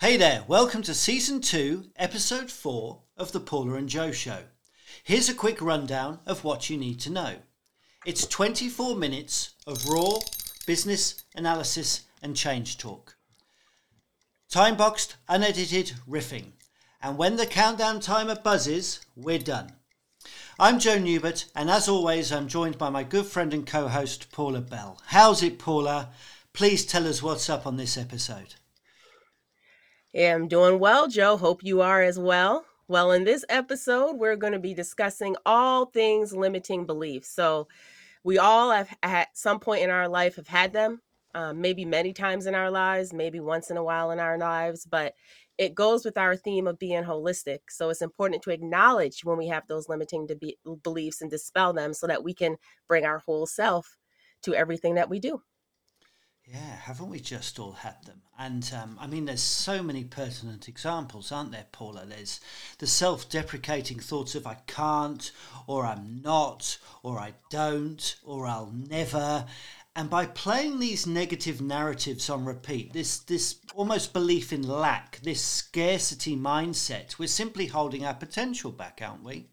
Hey there, welcome to Season 2, Episode 4 of The Paula and Joe Show. Here's a quick rundown of what you need to know. It's 24 minutes of raw business analysis and change talk. Time boxed, unedited riffing. And when the countdown timer buzzes, we're done. I'm Joe Newbert, and as always, I'm joined by my good friend and co host, Paula Bell. How's it, Paula? Please tell us what's up on this episode. Yeah, I'm doing well, Joe. Hope you are as well. Well, in this episode, we're going to be discussing all things limiting beliefs. So, we all have at some point in our life have had them, um, maybe many times in our lives, maybe once in a while in our lives, but it goes with our theme of being holistic. So, it's important to acknowledge when we have those limiting be- beliefs and dispel them so that we can bring our whole self to everything that we do. Yeah, haven't we just all had them? And um, I mean, there's so many pertinent examples, aren't there, Paula? There's the self deprecating thoughts of I can't, or I'm not, or I don't, or I'll never. And by playing these negative narratives on repeat, this, this almost belief in lack, this scarcity mindset, we're simply holding our potential back, aren't we?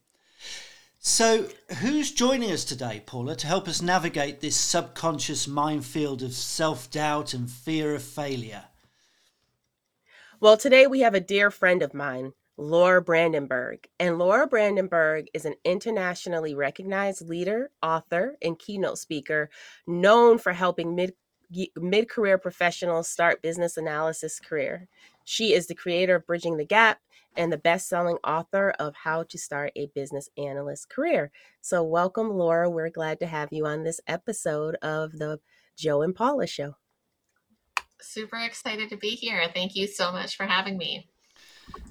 So, who's joining us today, Paula, to help us navigate this subconscious minefield of self doubt and fear of failure? Well, today we have a dear friend of mine, Laura Brandenburg. And Laura Brandenburg is an internationally recognized leader, author, and keynote speaker known for helping mid mid career professionals start business analysis career. She is the creator of Bridging the Gap and the best selling author of How to Start a Business Analyst Career. So, welcome, Laura. We're glad to have you on this episode of the Joe and Paula Show. Super excited to be here. Thank you so much for having me.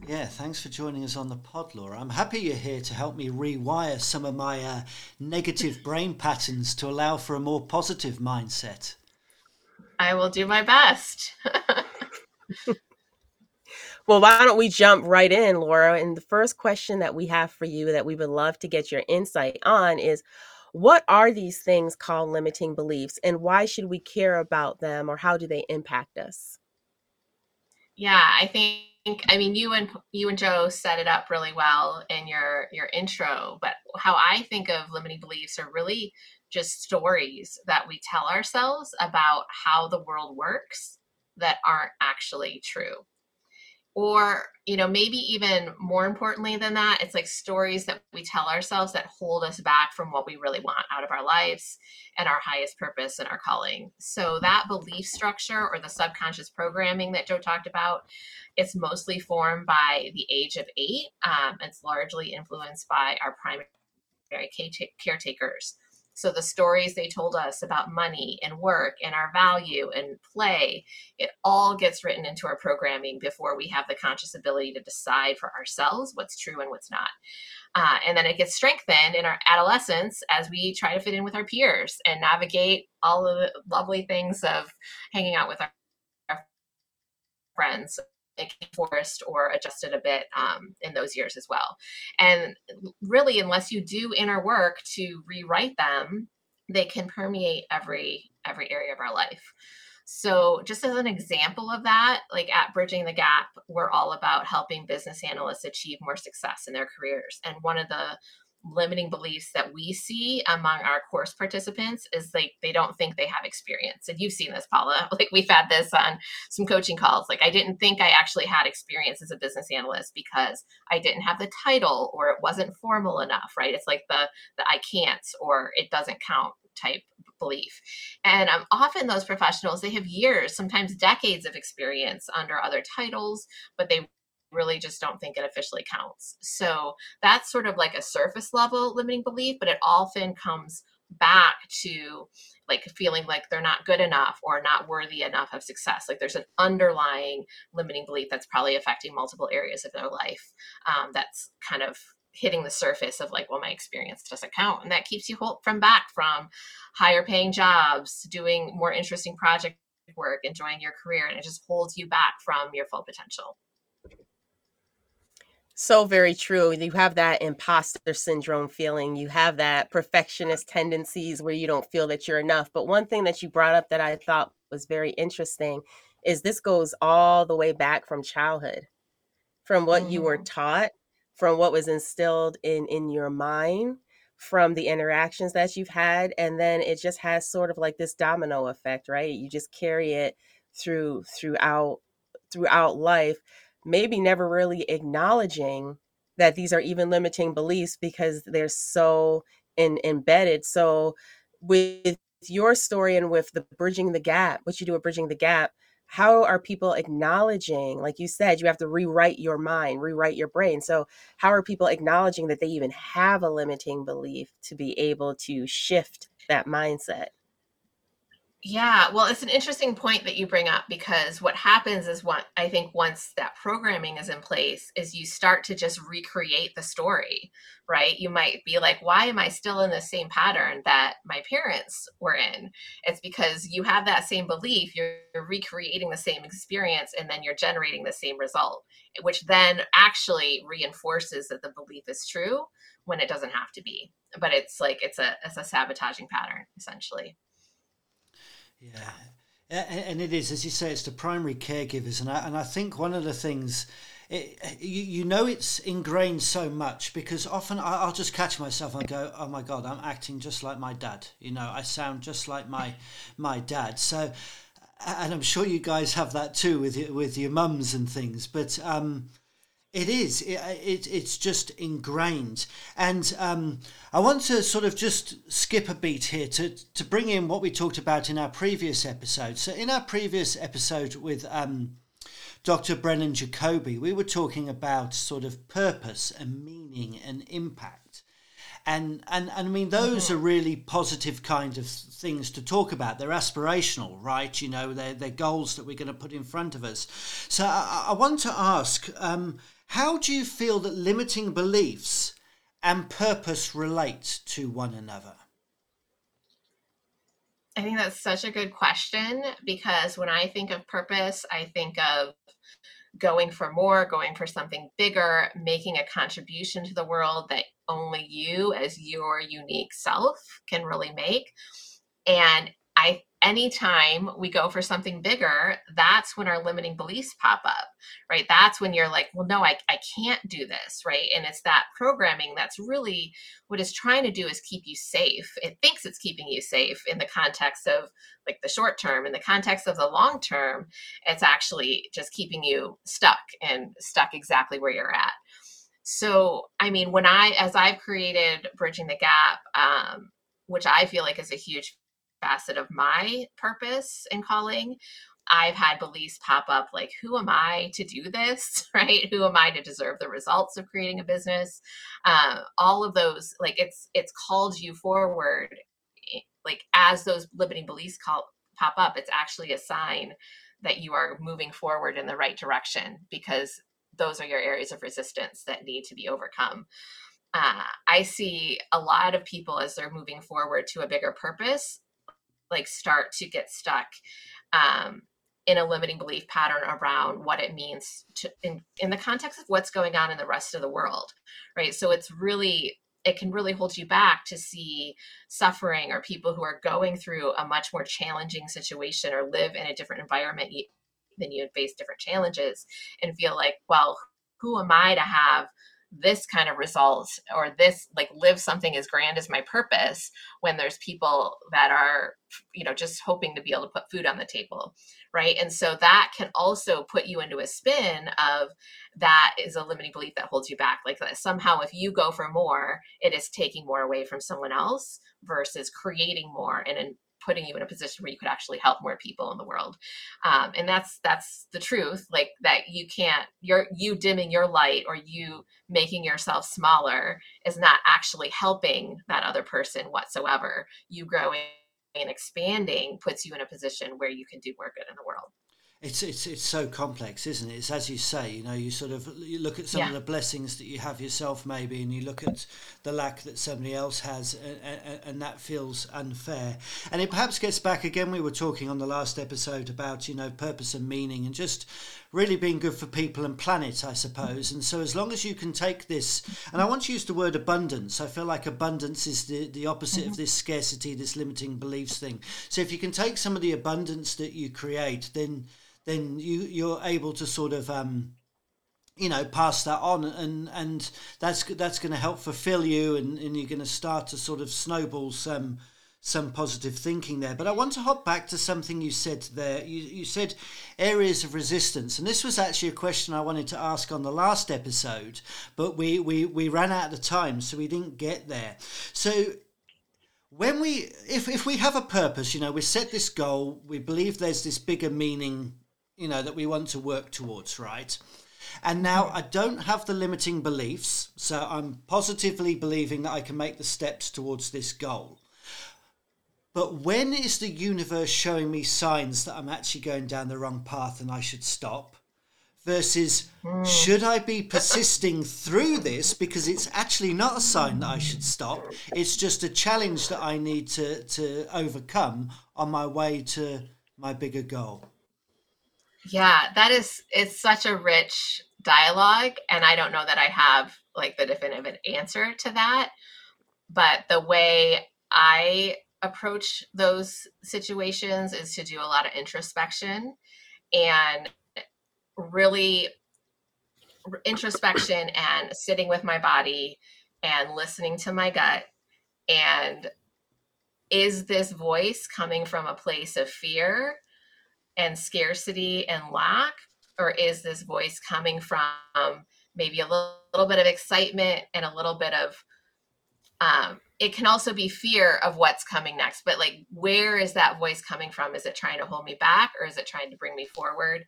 Yeah, thanks for joining us on the pod, Laura. I'm happy you're here to help me rewire some of my uh, negative brain patterns to allow for a more positive mindset. I will do my best. Well, why don't we jump right in, Laura? And the first question that we have for you that we would love to get your insight on is what are these things called limiting beliefs and why should we care about them or how do they impact us? Yeah, I think I mean you and you and Joe set it up really well in your your intro, but how I think of limiting beliefs are really just stories that we tell ourselves about how the world works that aren't actually true or you know maybe even more importantly than that it's like stories that we tell ourselves that hold us back from what we really want out of our lives and our highest purpose and our calling. So that belief structure or the subconscious programming that joe talked about it's mostly formed by the age of eight um, it's largely influenced by our primary caretakers so the stories they told us about money and work and our value and play, it all gets written into our programming before we have the conscious ability to decide for ourselves what's true and what's not. Uh, and then it gets strengthened in our adolescence as we try to fit in with our peers and navigate all of the lovely things of hanging out with our, our friends forced or adjusted a bit um, in those years as well. And really, unless you do inner work to rewrite them, they can permeate every every area of our life. So, just as an example of that, like at Bridging the Gap, we're all about helping business analysts achieve more success in their careers. And one of the limiting beliefs that we see among our course participants is like they don't think they have experience. And you've seen this, Paula. Like we've had this on some coaching calls. Like I didn't think I actually had experience as a business analyst because I didn't have the title or it wasn't formal enough, right? It's like the the I can't or it doesn't count type belief. And um, often those professionals, they have years, sometimes decades of experience under other titles, but they really just don't think it officially counts. So that's sort of like a surface level limiting belief, but it often comes back to like feeling like they're not good enough or not worthy enough of success. Like there's an underlying limiting belief that's probably affecting multiple areas of their life um, that's kind of hitting the surface of like well my experience doesn't count and that keeps you from back from higher paying jobs doing more interesting project work enjoying your career and it just holds you back from your full potential so very true. You have that imposter syndrome feeling. You have that perfectionist tendencies where you don't feel that you're enough. But one thing that you brought up that I thought was very interesting is this goes all the way back from childhood, from what mm-hmm. you were mm-hmm. taught, from what was instilled in in your mind, from the interactions that you've had, and then it just has sort of like this domino effect, right? You just carry it through throughout throughout life, maybe never really acknowledging that these are even limiting beliefs because they're so in, embedded. So with your story and with the bridging the gap, what you do with bridging the gap, how are people acknowledging like you said you have to rewrite your mind rewrite your brain so how are people acknowledging that they even have a limiting belief to be able to shift that mindset yeah, well, it's an interesting point that you bring up because what happens is what I think once that programming is in place is you start to just recreate the story, right? You might be like, why am I still in the same pattern that my parents were in? It's because you have that same belief, you're, you're recreating the same experience, and then you're generating the same result, which then actually reinforces that the belief is true when it doesn't have to be. But it's like it's a it's a sabotaging pattern essentially. Yeah. And it is, as you say, it's the primary caregivers, and I and I think one of the things, it, you you know, it's ingrained so much because often I'll just catch myself and go, "Oh my God, I'm acting just like my dad." You know, I sound just like my my dad. So, and I'm sure you guys have that too with your, with your mums and things. But um, it is. It, it, it's just ingrained. And um, I want to sort of just skip a beat here to, to bring in what we talked about in our previous episode. So, in our previous episode with um, Dr. Brennan Jacoby, we were talking about sort of purpose and meaning and impact. And, and, and I mean, those are really positive kind of things to talk about. They're aspirational, right? You know, they're, they're goals that we're going to put in front of us. So I, I want to ask, um, how do you feel that limiting beliefs and purpose relate to one another? I think that's such a good question because when I think of purpose, I think of going for more, going for something bigger, making a contribution to the world that only you, as your unique self, can really make. And I anytime we go for something bigger, that's when our limiting beliefs pop up, right? That's when you're like, well, no, I, I can't do this, right? And it's that programming that's really what it's trying to do is keep you safe. It thinks it's keeping you safe in the context of like the short term. In the context of the long term, it's actually just keeping you stuck and stuck exactly where you're at. So, I mean, when I, as I've created Bridging the Gap, um, which I feel like is a huge facet of my purpose and calling I've had beliefs pop up like, who am I to do this? Right? Who am I to deserve the results of creating a business? Uh, all of those, like, it's it's called you forward. Eh, like as those limiting beliefs call, pop up, it's actually a sign that you are moving forward in the right direction because those are your areas of resistance that need to be overcome. Uh, I see a lot of people as they're moving forward to a bigger purpose like start to get stuck um, in a limiting belief pattern around what it means to in, in the context of what's going on in the rest of the world right so it's really it can really hold you back to see suffering or people who are going through a much more challenging situation or live in a different environment than you and face different challenges and feel like well who am i to have this kind of result or this like live something as grand as my purpose when there's people that are you know just hoping to be able to put food on the table right? And so that can also put you into a spin of that is a limiting belief that holds you back like that somehow if you go for more it is taking more away from someone else versus creating more and putting you in a position where you could actually help more people in the world. Um, and that's that's the truth like that you can't you're you dimming your light or you making yourself smaller is not actually helping that other person whatsoever. You growing and expanding puts you in a position where you can do more good in the world it's it's it's so complex, isn't it? It's as you say, you know, you sort of you look at some yeah. of the blessings that you have yourself, maybe, and you look at the lack that somebody else has, and, and, and, that feels unfair. And it perhaps gets back again. We were talking on the last episode about you know purpose and meaning, and just really being good for people and planet, I suppose. And so, as long as you can take this, and I want to use the word abundance. I feel like abundance is the the opposite mm-hmm. of this scarcity, this limiting beliefs thing. So, if you can take some of the abundance that you create, then then you you're able to sort of um, you know pass that on and and that's that's going to help fulfill you and, and you're going to start to sort of snowball some some positive thinking there. But i want to hop back to something you said there. You, you said areas of resistance and this was actually a question i wanted to ask on the last episode but we we, we ran out of time so we didn't get there. So when we if, if we have a purpose you know we set this goal we believe there's this bigger meaning you know that we want to work towards right? And now I don't have the limiting beliefs, so I'm positively believing that I can make the steps towards this goal. But when is the universe showing me signs that I'm actually going down the wrong path and I should stop? Versus, mm. should I be persisting through this because it's actually not a sign that I should stop? It's just a challenge that I need to, to overcome on my way to my bigger goal. Yeah, that is it's such a rich dialogue and I don't know that I have like the definitive answer to that, but the way I approach those situations is to do a lot of introspection and really introspection and sitting with my body and listening to my gut and is this voice coming from a place of fear and scarcity and lack? Or is this voice coming from maybe a little, little bit of excitement and a little bit of, um, it can also be fear of what's coming next, but like, where is that voice coming from? Is it trying to hold me back or is it trying to bring me forward?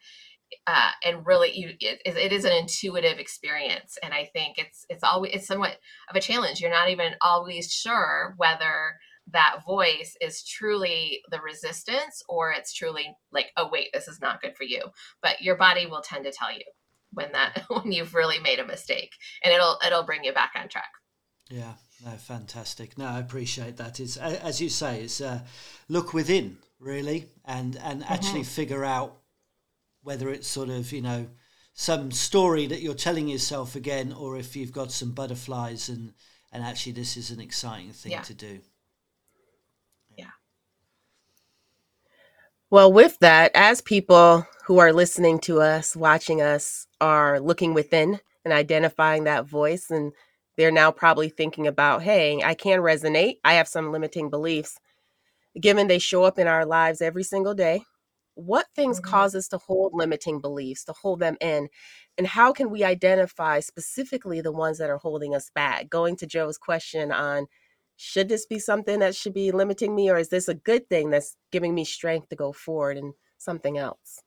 Uh, and really you, it, it is an intuitive experience and i think it's it's always it's somewhat of a challenge you're not even always sure whether that voice is truly the resistance or it's truly like oh wait this is not good for you but your body will tend to tell you when that when you've really made a mistake and it'll it'll bring you back on track yeah no fantastic no i appreciate that it's as you say it's uh, look within really and and actually mm-hmm. figure out whether it's sort of you know some story that you're telling yourself again or if you've got some butterflies and and actually this is an exciting thing yeah. to do Yeah. Well, with that, as people who are listening to us, watching us, are looking within and identifying that voice, and they're now probably thinking about, hey, I can resonate. I have some limiting beliefs. Given they show up in our lives every single day, what things mm-hmm. cause us to hold limiting beliefs, to hold them in? And how can we identify specifically the ones that are holding us back? Going to Joe's question on should this be something that should be limiting me or is this a good thing that's giving me strength to go forward and something else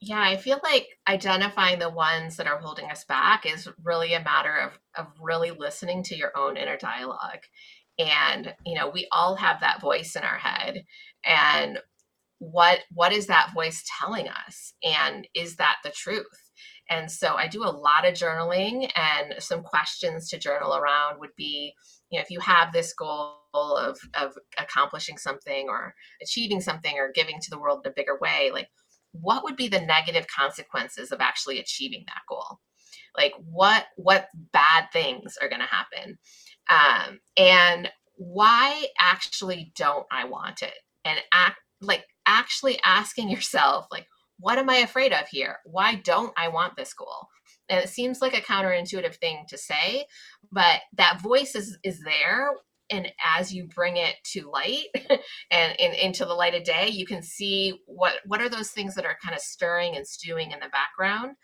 yeah i feel like identifying the ones that are holding us back is really a matter of of really listening to your own inner dialogue. And you know we all have that voice in our head. And what what is that voice telling us? And is that the truth? And so I do a lot of journaling, and some questions to journal around would be, you know, if you have this goal of of accomplishing something or achieving something or giving to the world in a bigger way, like what would be the negative consequences of actually achieving that goal? Like what what bad things are going to happen? Um, and why actually don't I want it? And act like actually asking yourself like what am I afraid of here? Why don't I want this goal? And it seems like a counterintuitive thing to say, but that voice is is there. And as you bring it to light and, and into the light of day, you can see what what are those things that are kind of stirring and stewing in the background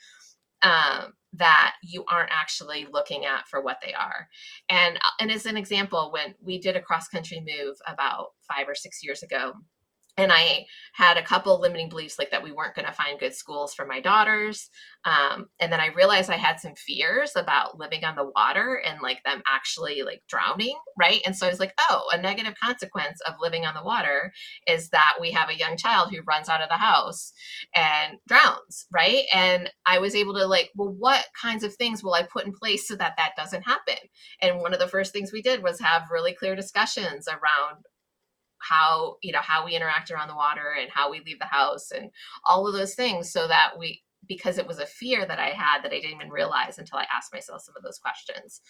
um, that you aren't actually looking at for what they are. And and as an example, when we did a cross country move about five or six years ago, and I had a couple limiting beliefs like that we weren't going to find good schools for my daughters. Um, and then I realized I had some fears about living on the water and like them actually like drowning, right? And so I was like, oh, a negative consequence of living on the water is that we have a young child who runs out of the house and drowns, right? And I was able to like, well, what kinds of things will I put in place so that that doesn't happen? And one of the first things we did was have really clear discussions around how you know how we interact around the water and how we leave the house and all of those things so that we because it was a fear that i had that i didn't even realize until i asked myself some of those questions.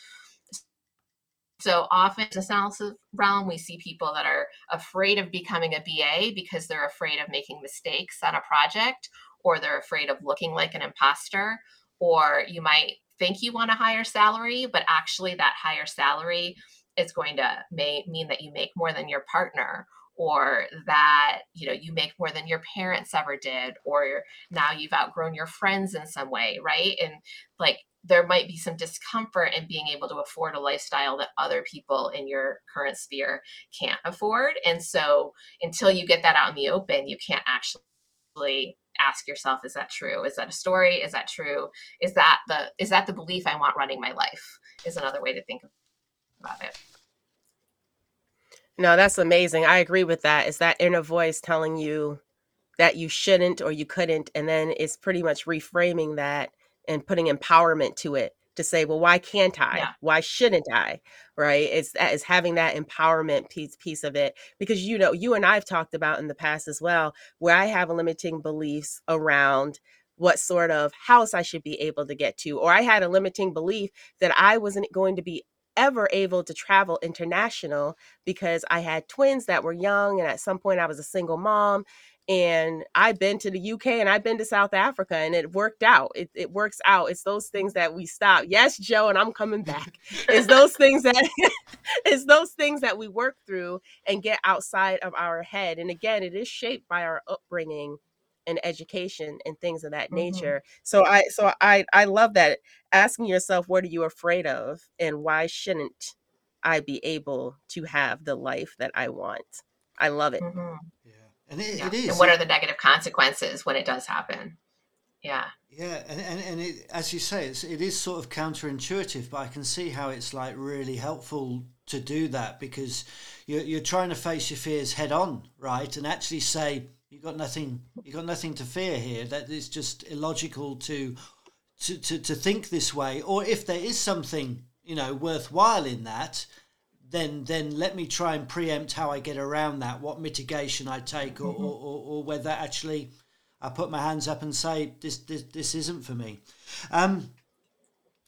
So often in the analysis realm, we see people that are afraid of becoming a BA because they're afraid of making mistakes on a project, or they're afraid of looking like an imposter, or you might think you want a higher salary, but actually that higher salary is going to may, mean that you make more than your partner or that you know you make more than your parents ever did or now you've outgrown your friends in some way right? And like there might be some discomfort in being able to afford a lifestyle that other people in your current sphere can't afford. And so until you get that out in the open you can't actually ask yourself is that true? Is that a story? Is that true? Is that the is that the belief i want running my life? is another way to think about it no, that's amazing. I agree with that. It's that inner voice telling you that you shouldn't or you couldn't. And then it's pretty much reframing that and putting empowerment to it to say, well, why can't I? Yeah. Why shouldn't I? Right. It's that is having that empowerment piece piece of it. Because you know, you and I've talked about in the past as well, where I have limiting beliefs around what sort of house I should be able to get to. Or I had a limiting belief that I wasn't going to be ever able to travel international because I had twins that were young and at some point I was a single mom and I've been to the UK and I've been to South Africa and it worked out. It, it works out. It's those things that we stop. Yes, Joe, and I'm coming back. it's those things that it's those things that we work through and get outside of our head. And again, it is shaped by our upbringing and education and things of that mm-hmm. nature. So I so I I love that asking yourself what are you afraid of and why shouldn't I be able to have the life that I want? I love it. Mm-hmm. Yeah. And it, yeah. it is. And what are the negative consequences when it does happen? Yeah. Yeah, and, and, and it, as you say, it's, it is sort of counterintuitive, but I can see how it's like really helpful to do that because you're, you're trying to face your fears head on, right? And actually say, you got nothing. You got nothing to fear here. That is just illogical to, to to to think this way. Or if there is something you know worthwhile in that, then then let me try and preempt how I get around that. What mitigation I take, or mm-hmm. or, or, or, whether actually I put my hands up and say this this this isn't for me. Um,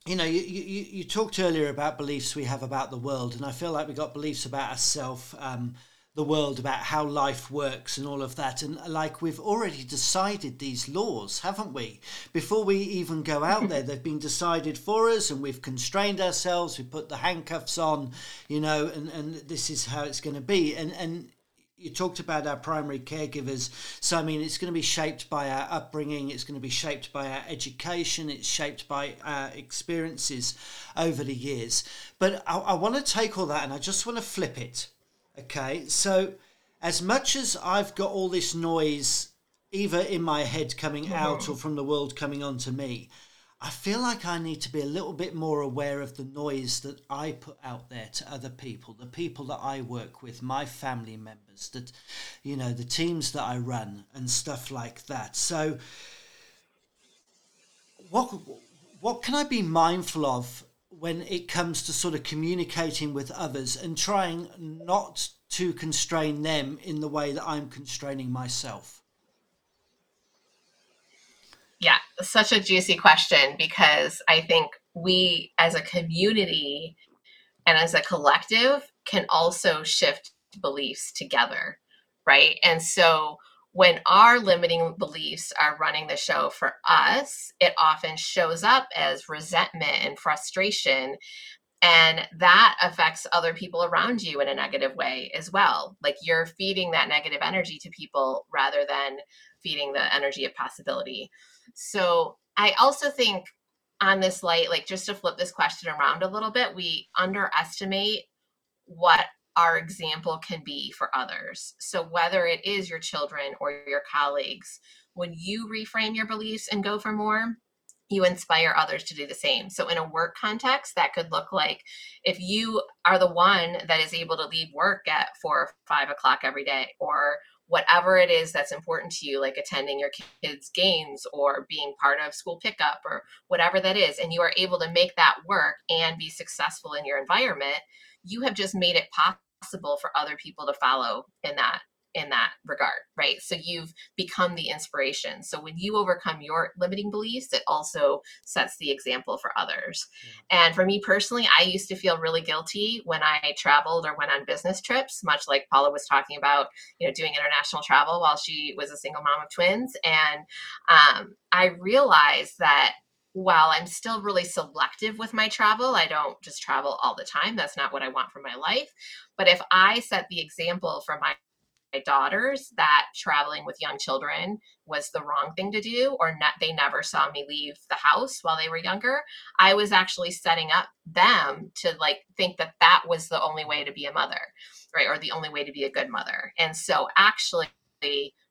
you know, you, you, you talked earlier about beliefs we have about the world, and I feel like we got beliefs about ourselves. Um, the world about how life works and all of that. And like we've already decided these laws, haven't we? Before we even go out there, they've been decided for us and we've constrained ourselves, we put the handcuffs on, you know, and, and this is how it's going to be. And, and you talked about our primary caregivers. So, I mean, it's going to be shaped by our upbringing, it's going to be shaped by our education, it's shaped by our experiences over the years. But I, I want to take all that and I just want to flip it Okay, so as much as I've got all this noise either in my head coming mm-hmm. out or from the world coming on to me, I feel like I need to be a little bit more aware of the noise that I put out there to other people, the people that I work with, my family members, that you know, the teams that I run and stuff like that. So what what can I be mindful of when it comes to sort of communicating with others and trying not to constrain them in the way that I'm constraining myself? Yeah, such a juicy question because I think we as a community and as a collective can also shift beliefs together, right? And so when our limiting beliefs are running the show for us, it often shows up as resentment and frustration. And that affects other people around you in a negative way as well. Like you're feeding that negative energy to people rather than feeding the energy of possibility. So I also think on this light, like just to flip this question around a little bit, we underestimate what our example can be for others. So, whether it is your children or your colleagues, when you reframe your beliefs and go for more, you inspire others to do the same. So, in a work context, that could look like if you are the one that is able to leave work at four or five o'clock every day, or whatever it is that's important to you, like attending your kids' games or being part of school pickup or whatever that is, and you are able to make that work and be successful in your environment, you have just made it possible possible for other people to follow in that in that regard, right? So you've become the inspiration. So when you overcome your limiting beliefs, it also sets the example for others. Yeah. And for me personally, I used to feel really guilty when I traveled or went on business trips, much like Paula was talking about, you know, doing international travel while she was a single mom of twins. And um, I realized that while I'm still really selective with my travel, I don't just travel all the time. That's not what I want for my life. But if I set the example for my my daughters that traveling with young children was the wrong thing to do or they never saw me leave the house while they were younger i was actually setting up them to like think that that was the only way to be a mother right or the only way to be a good mother and so actually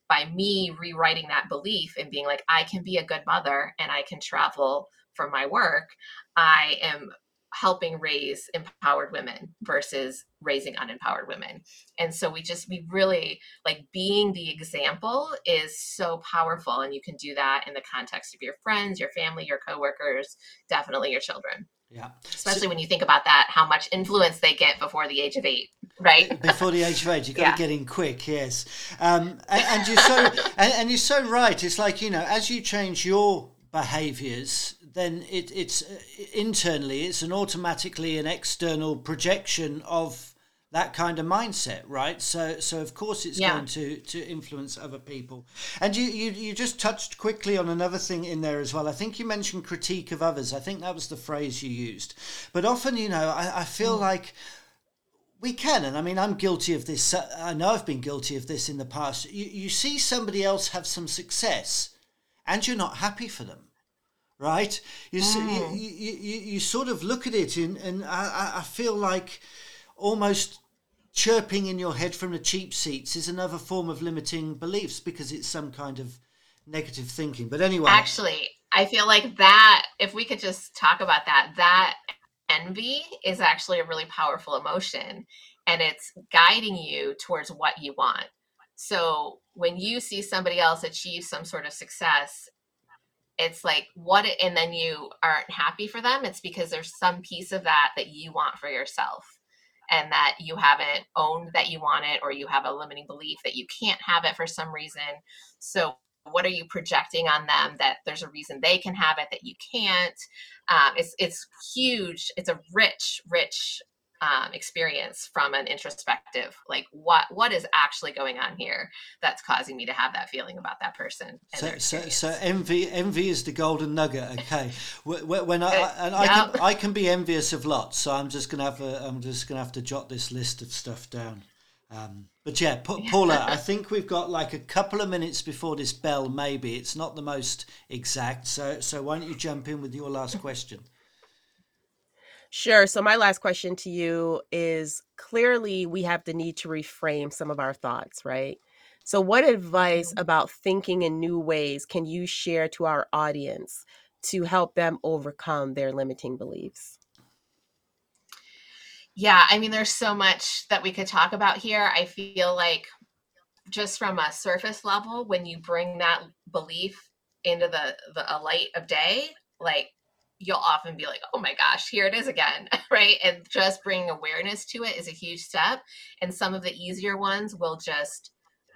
by me rewriting that belief and being like, I can be a good mother and I can travel for my work, I am helping raise empowered women versus raising unempowered women. And so we just, we really like being the example is so powerful. And you can do that in the context of your friends, your family, your coworkers, definitely your children. Yeah. Especially so, when you think about that, how much influence they get before the age of eight, right? Before the age of eight, you've got yeah. to get in quick, yes. Um, and, and, you're so and, and, you're so right. It's like you know, as you change your behaviours, then it, it's uh, internally it's an automatically an external projection of that kind of mindset, right? So, so of course it's yeah. going to to influence other people. And you, you you just touched quickly on another thing in there as well. I think you mentioned critique of others. I think that was the phrase you used. But often, you know, I, I feel mm. like we can, and I mean, I'm guilty of this. I know I've been guilty of this in the past. You you see somebody else have some success, and you're not happy for them right? You, mm. you, you, you, you, sort of look at it and, and I, I feel like almost chirping in your head from the cheap seats is another form of limiting beliefs because it's some kind of negative thinking. But anyway, actually, I feel like that. If we could just talk about that, that envy is actually a really powerful emotion, and it's guiding you towards what you want. So when you see somebody else achieve some sort of success it's like what and then you aren't happy for them it's because there's some piece of that that you want for yourself and that you haven't owned that you want it or you have a limiting belief that you can't have it for some reason. So what are you projecting on them that there's a reason they can have it that you can't? Um, it's it's huge. It's a rich rich um, experience from an introspective like what what is actually going on here that's causing me to have that feeling about that person so, so, so envy envy is the golden nugget okay. When i uh, and I, can, I can be envious of lots so i'm just gonna have a, i'm just gonna have to jot this list of stuff down. Um, but yeah, pa- Paula, I think we've got like a couple of minutes before this bell. Maybe. It's not the most exact, so so why don't you jump in with your last question? Sure. So, my last question to you is clearly we have the need to reframe some of our thoughts, right? So, what advice mm-hmm. about thinking in new ways can you share to our audience to help them overcome their limiting beliefs? Yeah, I mean, there's so much that we could talk about here. I feel like just from a surface level, when you bring that belief into the, the a light of day, like you'll often be like, oh my gosh, here it is again, right? And just bringing awareness to it is a huge step. And some of the easier ones will just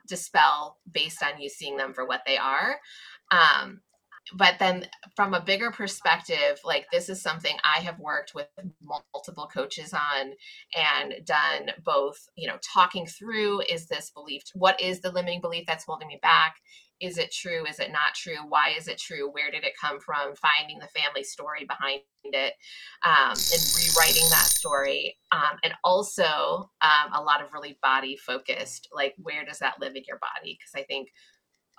dispel based on you seeing them for what they are. Um, but then from a bigger perspective like this is something i have worked with multiple coaches on and done both you know talking through is this belief what is the limiting belief that's holding me back? Is it true? Is it not true? Why is it true? Where did it come from? Finding the family story behind it um, and rewriting that story um, and also um, a lot of really body focused like where does that live in your body? Because i think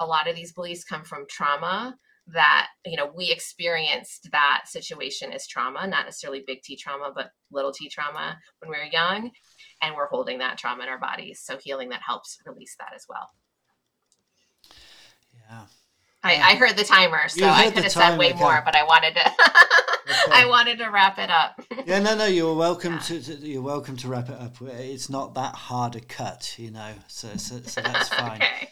a lot of these beliefs come from trauma that you know we experienced that situation as trauma not necessarily big t trauma but little t trauma when we were young and we're holding that trauma in our bodies so healing that helps release that as well yeah I, I heard the timer, so I could have said way okay. more, but I wanted to. okay. I wanted to wrap it up. yeah, no, no. You're welcome yeah. to, to, You're welcome to wrap it up. It's not that hard a cut, you know. So, so, so that's fine. okay.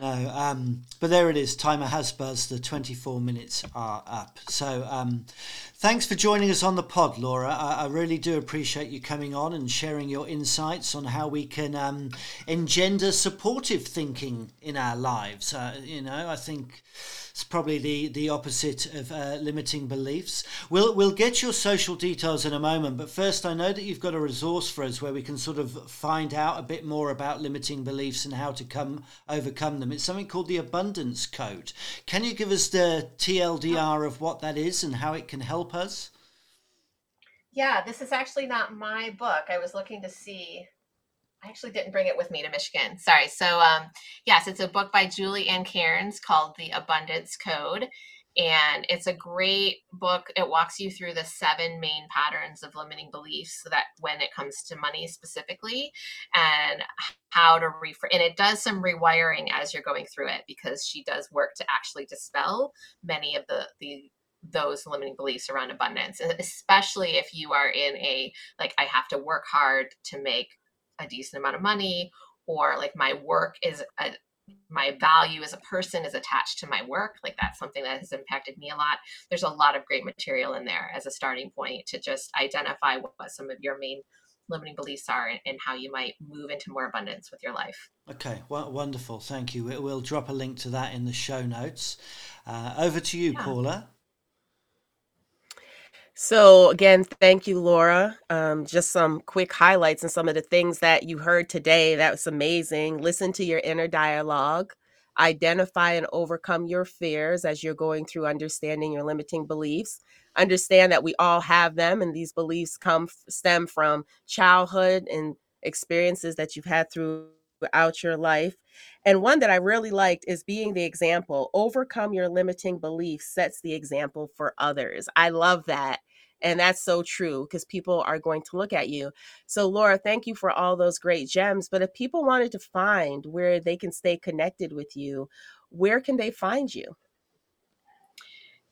No, um, but there it is. Timer has buzzed. The 24 minutes are up. So um, thanks for joining us on the pod, Laura. I, I, really do appreciate you coming on and sharing your insights on how we can um, engender supportive thinking in our lives. Uh, you know, I think it's probably the, the opposite of uh, limiting beliefs. We'll, we'll get your social details in a moment, but first, I know that you've got a resource for us where we can sort of find out a bit more about limiting beliefs and how to come overcome them. It's something called the Abundance Code. Can you give us the TLDR of what that is and how it can help us? Yeah, this is actually not my book. I was looking to see I actually didn't bring it with me to Michigan. Sorry. So, um, yes, it's a book by Julie Ann Cairns called The Abundance Code. And it's a great book. It walks you through the seven main patterns of limiting beliefs so that when it comes to money specifically and how to reframe. And it does some rewiring as you're going through it because she does work to actually dispel many of the, the those limiting beliefs around abundance especially if you are in a like i have to work hard to make a decent amount of money or like my work is a, my value as a person is attached to my work like that's something that has impacted me a lot. There's a lot of great material in there as a starting point to just identify what, what some of your main limiting beliefs are and, and, how you might move into more abundance with your life. Okay well, wonderful thank you. We'll drop a link to that in the show notes. Uh, over to you yeah. paula so, again, thank you, Laura. Um, just some quick highlights and some of the things that you heard today. That was amazing. Listen to your inner dialogue, identify and overcome your fears as you're going through understanding your limiting beliefs. Understand that we all have them, and these beliefs come stem from childhood and experiences that you've had throughout your life. And one that I really liked is being the example. Overcome your limiting beliefs sets the example for others. I love that. And that's so true because people are going to look at you. So, Laura, thank you for all those great gems. But if people wanted to find where they can stay connected with you, where can they find you?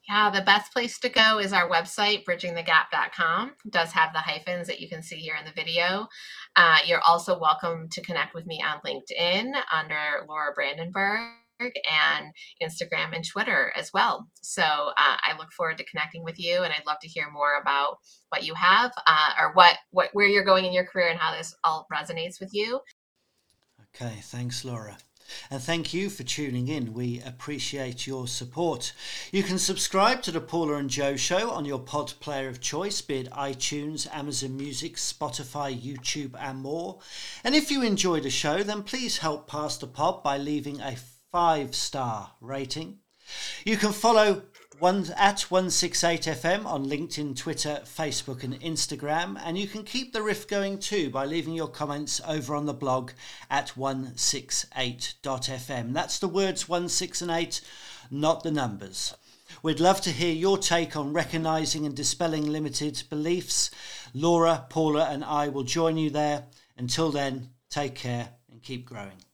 Yeah, the best place to go is our website, bridgingthegap.com. It does have the hyphens that you can see here in the video. Uh, you're also welcome to connect with me on LinkedIn under Laura Brandenburg and Instagram and Twitter as well. So uh, I look forward to connecting with you, and I'd love to hear more about what you have uh, or what what where you're going in your career and how this all resonates with you. Okay, thanks, Laura. And thank you for tuning in. We appreciate your support. You can subscribe to the Paula and Joe Show on your pod player of choice, be it iTunes, Amazon Music, Spotify, YouTube, and more. And if you enjoy the show, then please help pass the pod by leaving a five star rating. You can follow one at 168FM on LinkedIn, Twitter, Facebook, and Instagram. And you can keep the riff going too by leaving your comments over on the blog at 168.fm. That's the words 1, 6, and 8, not the numbers. We'd love to hear your take on recognizing and dispelling limited beliefs. Laura, Paula, and I will join you there. Until then, take care and keep growing.